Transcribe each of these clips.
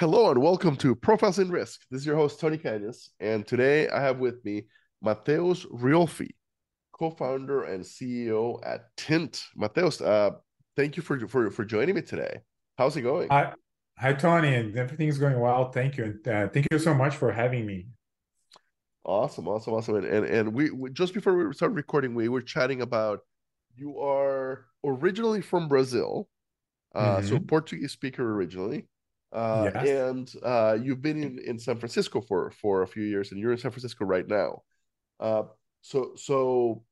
Hello and welcome to Profiles in Risk. This is your host, Tony Cañas, and today I have with me Matheus Riolfi, co-founder and CEO at Tint. Matheus, uh, thank you for, for, for joining me today. How's it going? Hi, hi Tony, and everything's going well. Thank you, and uh, thank you so much for having me. Awesome, awesome, awesome. And and, and we, we just before we started recording, we were chatting about you are originally from Brazil, uh, mm-hmm. so Portuguese speaker originally uh, yes. and uh, you've been in, in San Francisco for for a few years, and you're in San Francisco right now. Uh, so so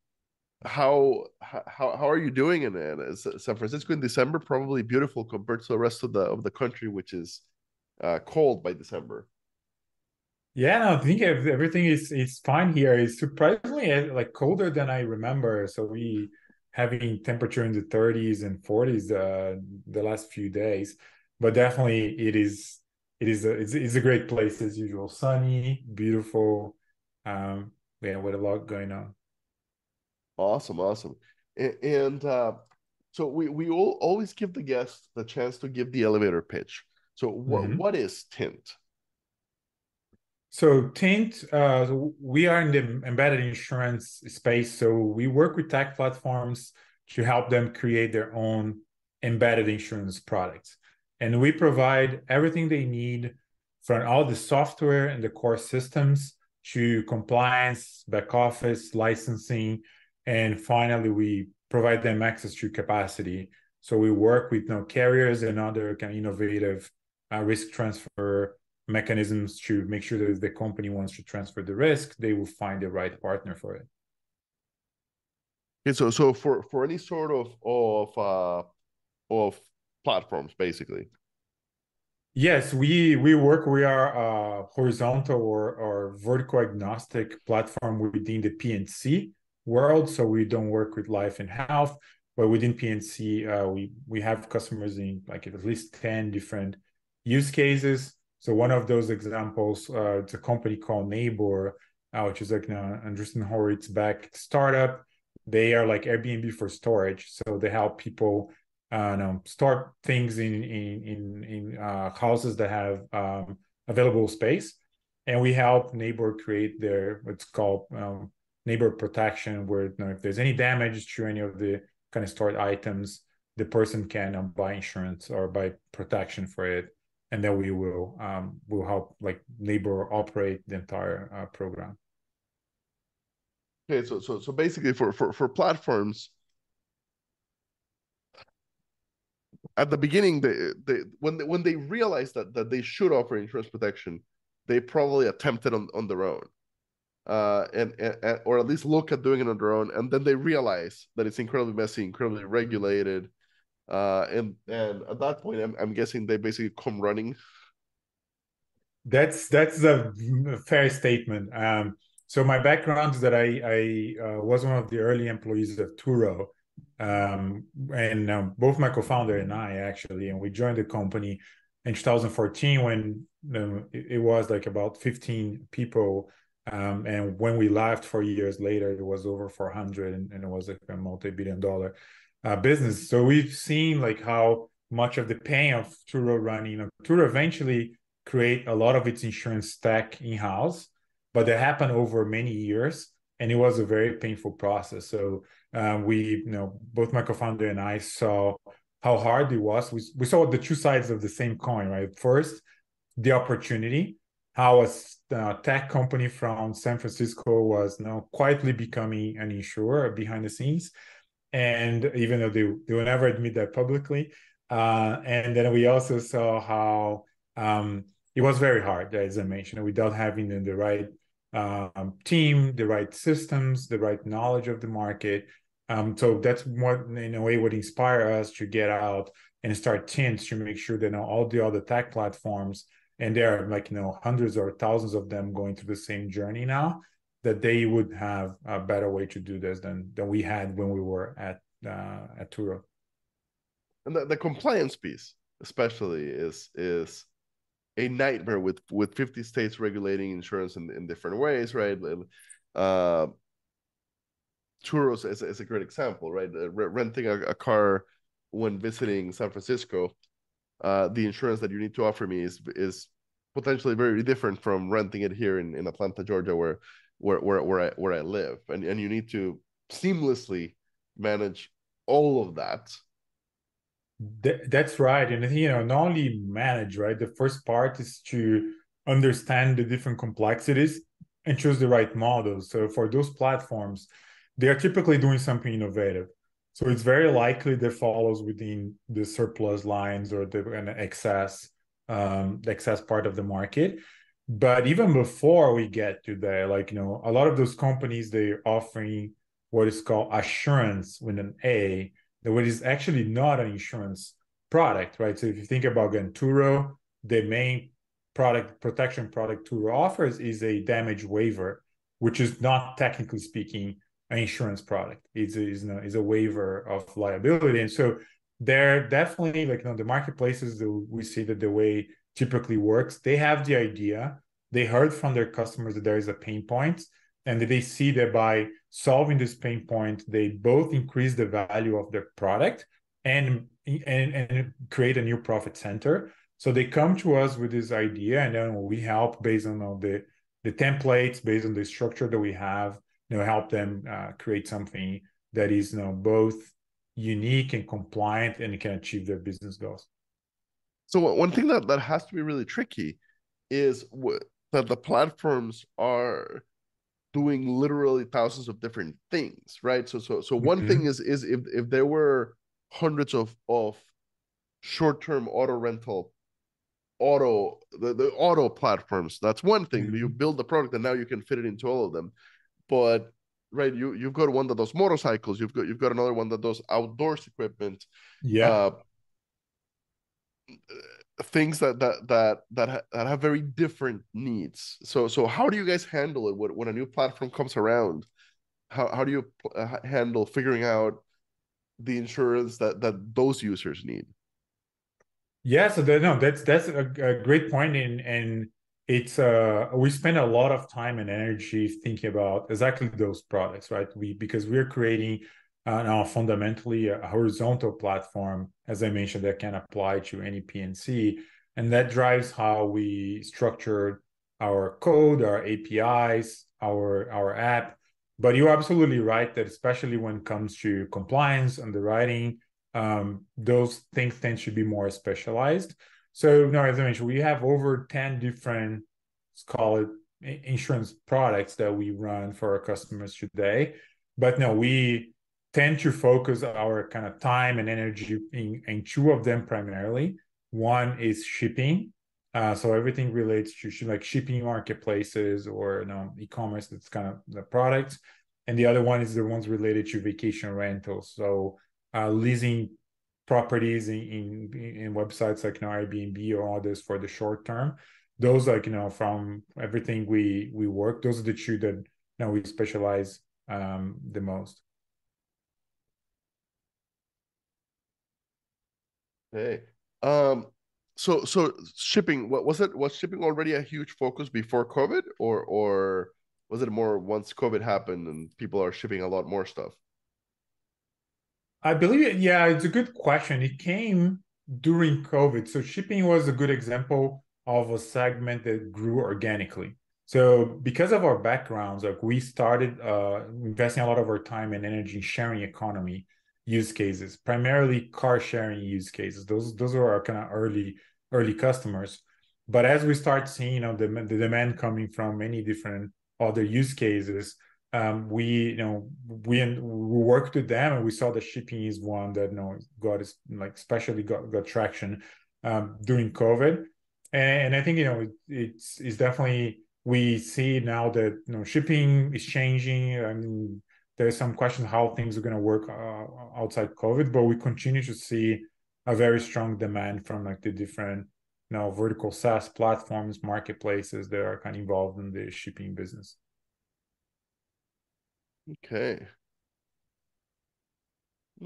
how how how are you doing in, San Francisco in December? Probably beautiful compared to the rest of the of the country, which is uh, cold by December. Yeah, no, I think everything is is fine here. It's surprisingly uh, like colder than I remember. So we having temperature in the 30s and 40s uh, the last few days but definitely it is it is a it's, it's a great place as usual. Sunny beautiful um yeah with a lot going on. Awesome awesome. And, and uh so we we all always give the guests the chance to give the elevator pitch. So what mm-hmm. what is tint? So tint uh we are in the embedded insurance space so we work with tech platforms to help them create their own embedded insurance products and we provide everything they need from all the software and the core systems to compliance, back office, licensing, and finally we provide them access to capacity. So we work with you know, carriers and other kind of innovative uh, risk transfer mechanisms to make sure that if the company wants to transfer the risk, they will find the right partner for it. Okay, so so for for any sort of of uh, of platforms, basically. Yes, we we work. We are a horizontal or, or vertical agnostic platform within the P&C world. So we don't work with life and health, but within P&C, uh, we we have customers in like at least ten different use cases. So one of those examples, uh, it's a company called Neighbor, uh, which is like an Andreessen Horowitz backed startup. They are like Airbnb for storage. So they help people uh, no, store things in in in, in uh, houses that have um, available space, and we help neighbor create their what's called um, neighbor protection, where you know, if there's any damage to any of the kind of stored items, the person can um, buy insurance or buy protection for it, and then we will um, will help like neighbor operate the entire uh, program. Okay, so so so basically for for for platforms at the beginning, they, they when they, when they realized that that they should offer insurance protection, they probably attempted on on their own, uh, and, and or at least look at doing it on their own, and then they realize that it's incredibly messy, incredibly regulated, uh, and and at that point, I'm I'm guessing they basically come running. That's that's a fair statement. Um, so my background is that I I uh, was one of the early employees of Turo um, and um, both my co-founder and I actually, and we joined the company in 2014 when it, it, was like about 15 people, um, and when we left four years later, it was over 400, and, and it was like a multi-billion-dollar uh, business. So we've seen like how much of the pain of Turo running. You know, Turo eventually create a lot of its insurance stack in-house, but that happened over many years, and it was a very painful process. So uh, we, you know, both my co-founder and I saw how hard it was. We, we saw the two sides of the same coin, right? First, the opportunity, how a tech company from San Francisco was you now quietly becoming an insurer behind the scenes. And even though they, they will never admit that publicly. Uh, and then we also saw how um, it was very hard, as I mentioned, without having the right um, team, the right systems, the right knowledge of the market. Um, so that's what, in a way, would inspire us to get out and start Tints to make sure that you know, all the other tech platforms, and there are like you know hundreds or thousands of them going through the same journey now, that they would have a better way to do this than than we had when we were at uh, at Turo. And the, the compliance piece, especially, is is a nightmare with with 50 states regulating insurance in, in different ways right uh Turos is, is a great example right renting a, a, car when visiting san francisco uh, the insurance that you need to offer me is is potentially very different from renting it here in, in Atlanta, Georgia, where where where where I where I live, and and you need to seamlessly manage all of that. That's right, and you know, not only manage right. The first part is to understand the different complexities and choose the right models. So for those platforms, they are typically doing something innovative. So it's very likely that follows within the surplus lines or the an excess um, the excess part of the market. But even before we get to that, like you know, a lot of those companies they're offering what is called assurance with an A, what is actually not an insurance product, right? So if you think about Turo, the main product protection product Turo offers is a damage waiver, which is not technically speaking an insurance product. It's a, it's it's a waiver of liability. And so they're definitely like, you know, the marketplaces that we see that the way typically works, they have the idea, they heard from their customers that there is a pain point and they see that by solving this pain point, they both increase the value of their product and, and, and create a new profit center. So they come to us with this idea and then we help based on the, the templates, based on the structure that we have, you know help them uh, create something that is you know both unique and compliant and can achieve their business goals so one thing that that has to be really tricky is that the platforms are doing literally thousands of different things right so so so one mm-hmm. thing is is if if there were hundreds of of short-term auto rental auto the, the auto platforms that's one thing mm-hmm. you build the product and now you can fit it into all of them but right you you've got one that does motorcycles you've got you've got another one that does outdoors equipment yeah uh, things that that that that, ha- that have very different needs. So so how do you guys handle it when, when a new platform comes around? How, how do you uh, handle figuring out the insurance that that those users need? Yeah so that, no that's that's a, a great point in and it's uh we spend a lot of time and energy thinking about exactly those products right? We because we're creating now fundamentally a horizontal platform as i mentioned that can apply to any P&C and that drives how we structure our code our apis our our app but you're absolutely right that especially when it comes to compliance underwriting um, those things tend to be more specialized so now, as I mentioned, we have over 10 different, let's call it insurance products that we run for our customers today. But no, we tend to focus our kind of time and energy in, in two of them primarily. One is shipping. Uh, so everything relates to like shipping marketplaces or you know e-commerce that's kind of the products. And the other one is the ones related to vacation rentals. So uh, leasing properties in, in, in websites like you know Airbnb or others for the short term. Those like you know from everything we we work, those are the two that you we specialize um, the most. Hey, um, so so shipping. What was it? Was shipping already a huge focus before COVID, or or was it more once COVID happened and people are shipping a lot more stuff? I believe, yeah, it's a good question. It came during COVID. So shipping was a good example of a segment that grew organically. So because of our backgrounds, like we started uh, investing a lot of our time and energy in sharing economy use cases, primarily car sharing use cases. Those those are our kind of early early customers. But as we start seeing, you know, the, the demand coming from many different other use cases, um, we you know we we worked with them and we saw that shipping is one that you know got is like especially got, got traction um, during COVID, and, and, I think you know it, it's it's definitely we see now that you know shipping is changing. I mean, there's some questions how things are going to work uh, outside COVID, but we continue to see a very strong demand from like the different you know vertical SaaS platforms, marketplaces that are kind of involved in the shipping business. Okay.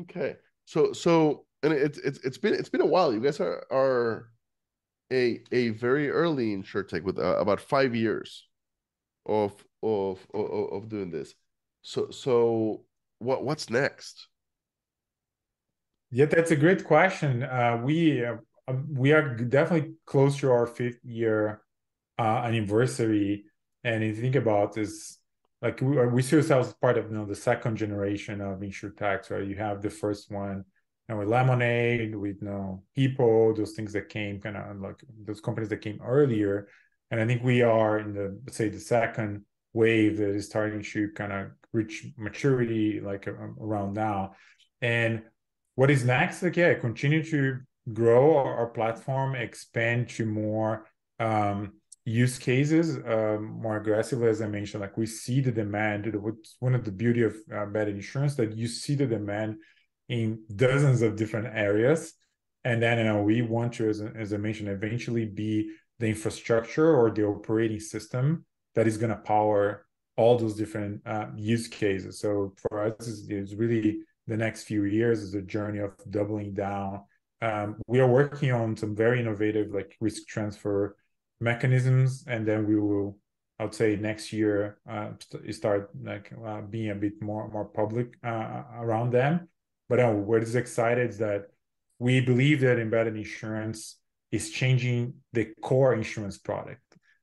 Okay. So so and it's it's it's been it's been a while. You guys are are a a very early InsurTech with uh, about five years of, of of of doing this. So so what what's next? Yeah, that's a great question. Uh, we uh, um, we are definitely close to our fifth year uh, anniversary. And if you think about this, like we, we see ourselves as part of you know the second generation of insurtech. Right, you have the first one, and with Lemonade, with you know Hippo, those things that came kind of like those companies that came earlier. And I think we are in the let's say the second wave that is starting to kind of reach maturity like around now. And what is next? Like, yeah, continue to grow our, our platform, expand to more um, use cases um, more aggressively, as I mentioned. Like we see the demand. What's one of the beauty of uh, embedded insurance that you see the demand in dozens of different areas, and then you know we want to, as, as I mentioned, eventually be the infrastructure or the operating system that is going to power all those different uh, use cases. So for us, it's, really the next few years is a journey of doubling down. Um, we are working on some very innovative like risk transfer mechanisms, and then we will, I would say, next year uh, start like uh, being a bit more more public uh, around them. But uh, is excited that we believe that embedded insurance is changing the core insurance product.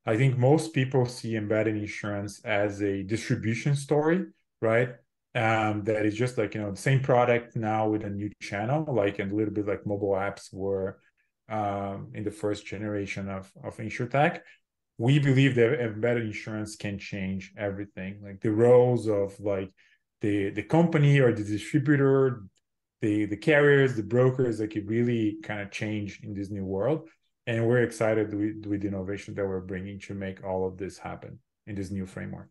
I think most people see embedded insurance as a distribution story, right? Um, that is just like you know the same product now with a new channel, like a little bit like mobile apps were um, in the first generation of of insurtech. We believe that embedded insurance can change everything, like the roles of like the the company or the distributor, the the carriers, the brokers, like it really kind of change in this new world and we're excited with, with the innovation that we're bringing to make all of this happen in this new framework.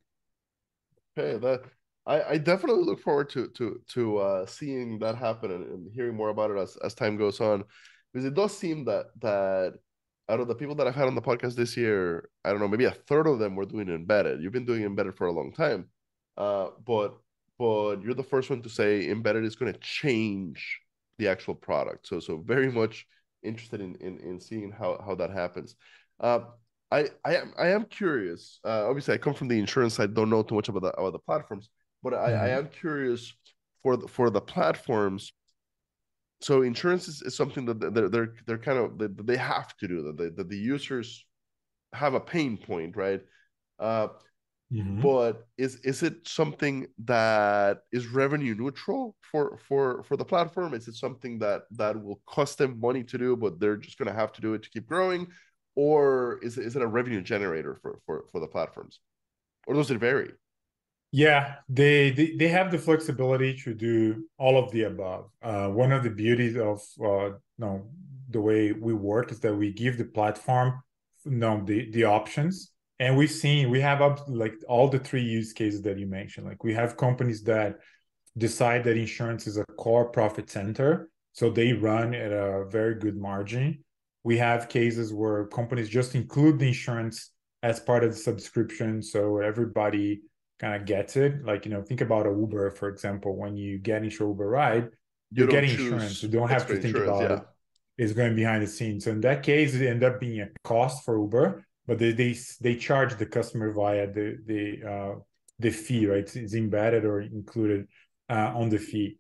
Okay that i i definitely look forward to to to uh seeing that happen and, and hearing more about it as, as time goes on. Because it does seem that that out of the people that i've had on the podcast this year i don't know maybe a third of them were doing embedded. You've been doing embedded for a long time. Uh but but you're the first one to say embedded is going to change the actual product. So so very much interested in in, in seeing how how that happens. Uh, I I am I am curious. Uh, obviously, I come from the insurance side. Don't know too much about the about the platforms, but I, mm-hmm. I am curious for the for the platforms. So insurance is, is something that they're they're they're kind of that they have to do that the, that the users have a pain point, right? Uh, Mm-hmm. But is is it something that is revenue neutral for for for the platform? Is it something that that will cost them money to do, but they're just going to have to do it to keep growing, or is it, is it a revenue generator for for for the platforms, or does it vary? Yeah, they, they they have the flexibility to do all of the above. Uh, one of the beauties of uh, no the way we work is that we give the platform you know, the the options and we've seen we have up like all the three use cases that you mentioned. Like we have companies that decide that insurance is a core profit center so they run at a very good margin. We have cases where companies just include the insurance as part of the subscription so everybody kind of gets it. Like you know think about a uber for example. When you get into uber ride you get insurance. you don't have to think about yeah. it. It's going behind the scenes. So in that case it end up being a cost for uber but they they, they charge the customer via the the uh, the fee, right? It's, embedded or included uh, on the fee,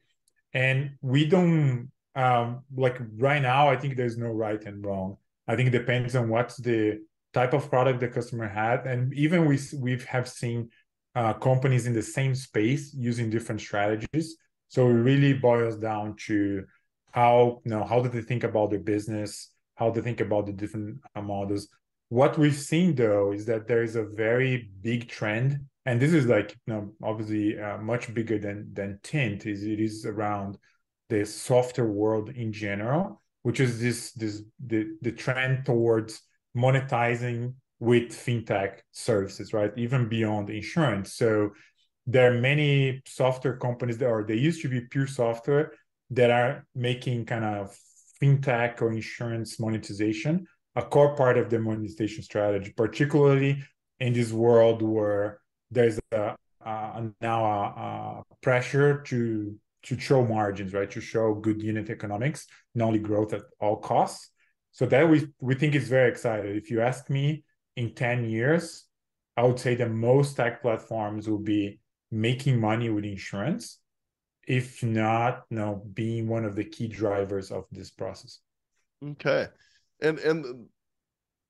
and we don't um, like right now. I think there's no right and wrong. I think it depends on what's the type of product the customer had, and even we we have seen uh, companies in the same space using different strategies. So it really boils down to how you know how do they think about their business, how do they think about the different uh, models, what we've seen though is that there is a very big trend, and this is like you know obviously uh, much bigger than than Tint. Is it is around the software world in general, which is this this the the trend towards monetizing with fintech services, right? Even beyond insurance. So there are many software companies that are they used to be pure software that are making kind of fintech or insurance monetization a core part of the monetization strategy, particularly in this world where there's a, a now a, a, pressure to to show margins, right? To show good unit economics, not only growth at all costs. So that we we think is very exciting. If you ask me, in ten years, I would say that most tech platforms will be making money with insurance, if not, you know, being one of the key drivers of this process. Okay, and and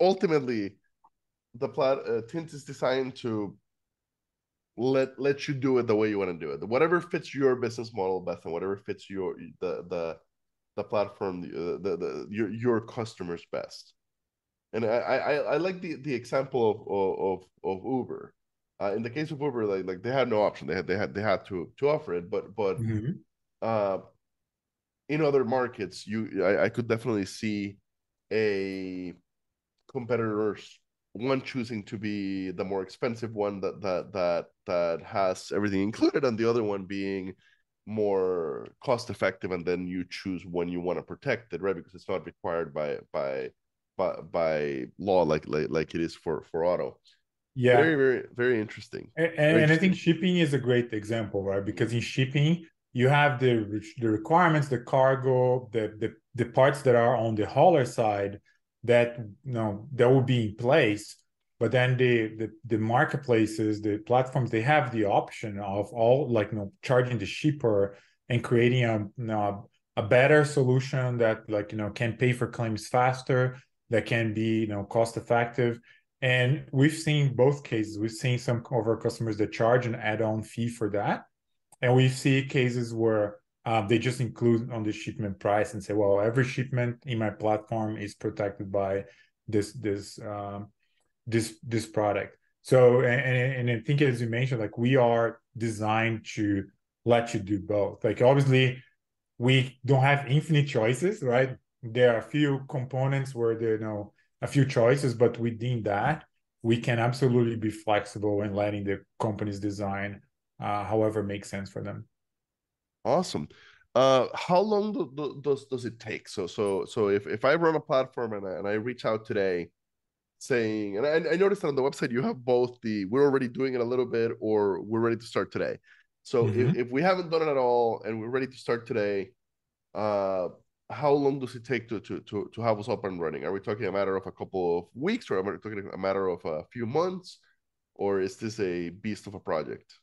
ultimately, the plat uh, tint is designed to let let you do it the way you want to do it. Whatever fits your business model best, and whatever fits your the the the platform the the, the your your customers best. And I I, I like the the example of of of Uber. Uh, in the case of Uber, like like they had no option. They had they had they had to to offer it, but but mm-hmm. uh, in other markets, you I, I could definitely see a competitors one choosing to be the more expensive one that that that that has everything included, and the other one being more cost effective, and then you choose when you want to protect it, right? Because it's not required by by by, by law like, like like it is for for auto. Yeah, very very very interesting. And, very and interesting. I think shipping is a great example, right? Because in shipping you have the the requirements, the cargo, the the the parts that are on the hauler side that you know that will be in place but then the, the the marketplaces the platforms they have the option of all like you know charging the shipper and creating a you know, a better solution that like you know can pay for claims faster that can be you know cost effective. And we've seen both cases. We've seen some of our customers that charge an add-on fee for that and we see cases where uh, they just include on the shipment price and say, well, every shipment in my platform is protected by this this um, this this product. So and, and I think as you mentioned, like we are designed to let you do both. Like obviously, we don't have infinite choices, right? There are a few components where there are you know a few choices, but within that, we can absolutely be flexible and letting the companies design uh, however makes sense for them. Awesome. Uh, how long do, do, does does it take? So so so if if I run a platform and I, and I reach out today, saying, and I, I noticed that on the website you have both the we're already doing it a little bit or we're ready to start today. So mm-hmm. if, if we haven't done it at all and we're ready to start today, uh, how long does it take to, to to to have us up and running? Are we talking a matter of a couple of weeks, or are we talking a matter of a few months, or is this a beast of a project?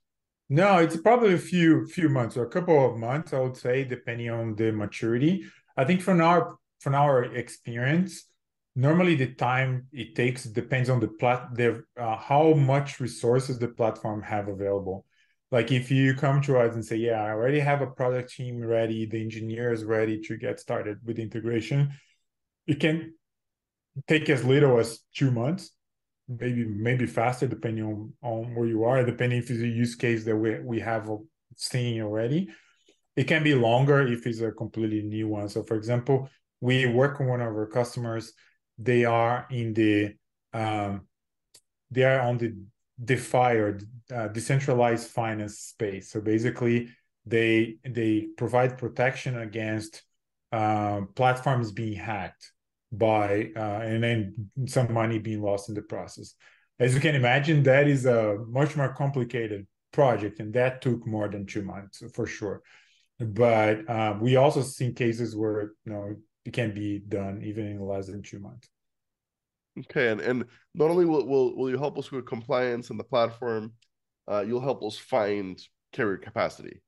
No, it's probably a few few months or a couple of months, I would say, depending on the maturity. I think from our from our experience, normally the time it takes depends on the plat the uh, how much resources the platform have available. Like if you come to us and say, "Yeah, I already have a product team ready, the engineer is ready to get started with integration," it can take as little as two months maybe maybe faster depending on, on where you are depending if it's a use case that we, we have seen already. It can be longer if it's a completely new one. So for example we work with one of our customers. They are in the um, they are on the DeFi or uh, decentralized finance space. So basically, they they provide protection against uh, platforms being hacked by uh, and then some money being lost in the process. As you can imagine, that is a much more complicated project, and that took more than two months for sure. But uh, we also seen cases where you know it can be done even in less than two months. Okay, and, and not only will, will will you help us with compliance and the platform, uh, you'll help us find carrier capacity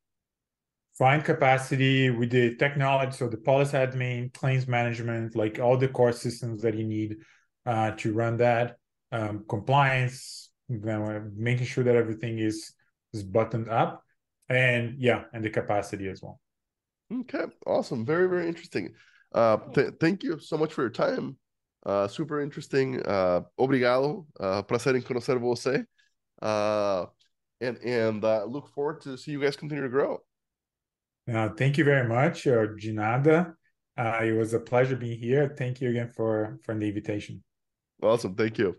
find capacity with the technology, so the policy admin, claims management, like all the core systems that you need uh, to run that, um, compliance, making sure that everything is is buttoned up, and yeah, and the capacity as well. Okay, awesome, very very interesting. Uh, th- thank you so much for your time. Uh, super interesting. Uh, obrigado. Uh, prazer em conocer você. Uh, and and uh, look forward to see you guys continue to grow. Uh, thank you very much, uh, Ginada. Uh, it was a pleasure being here. Thank you again for for the invitation. Awesome. Thank you.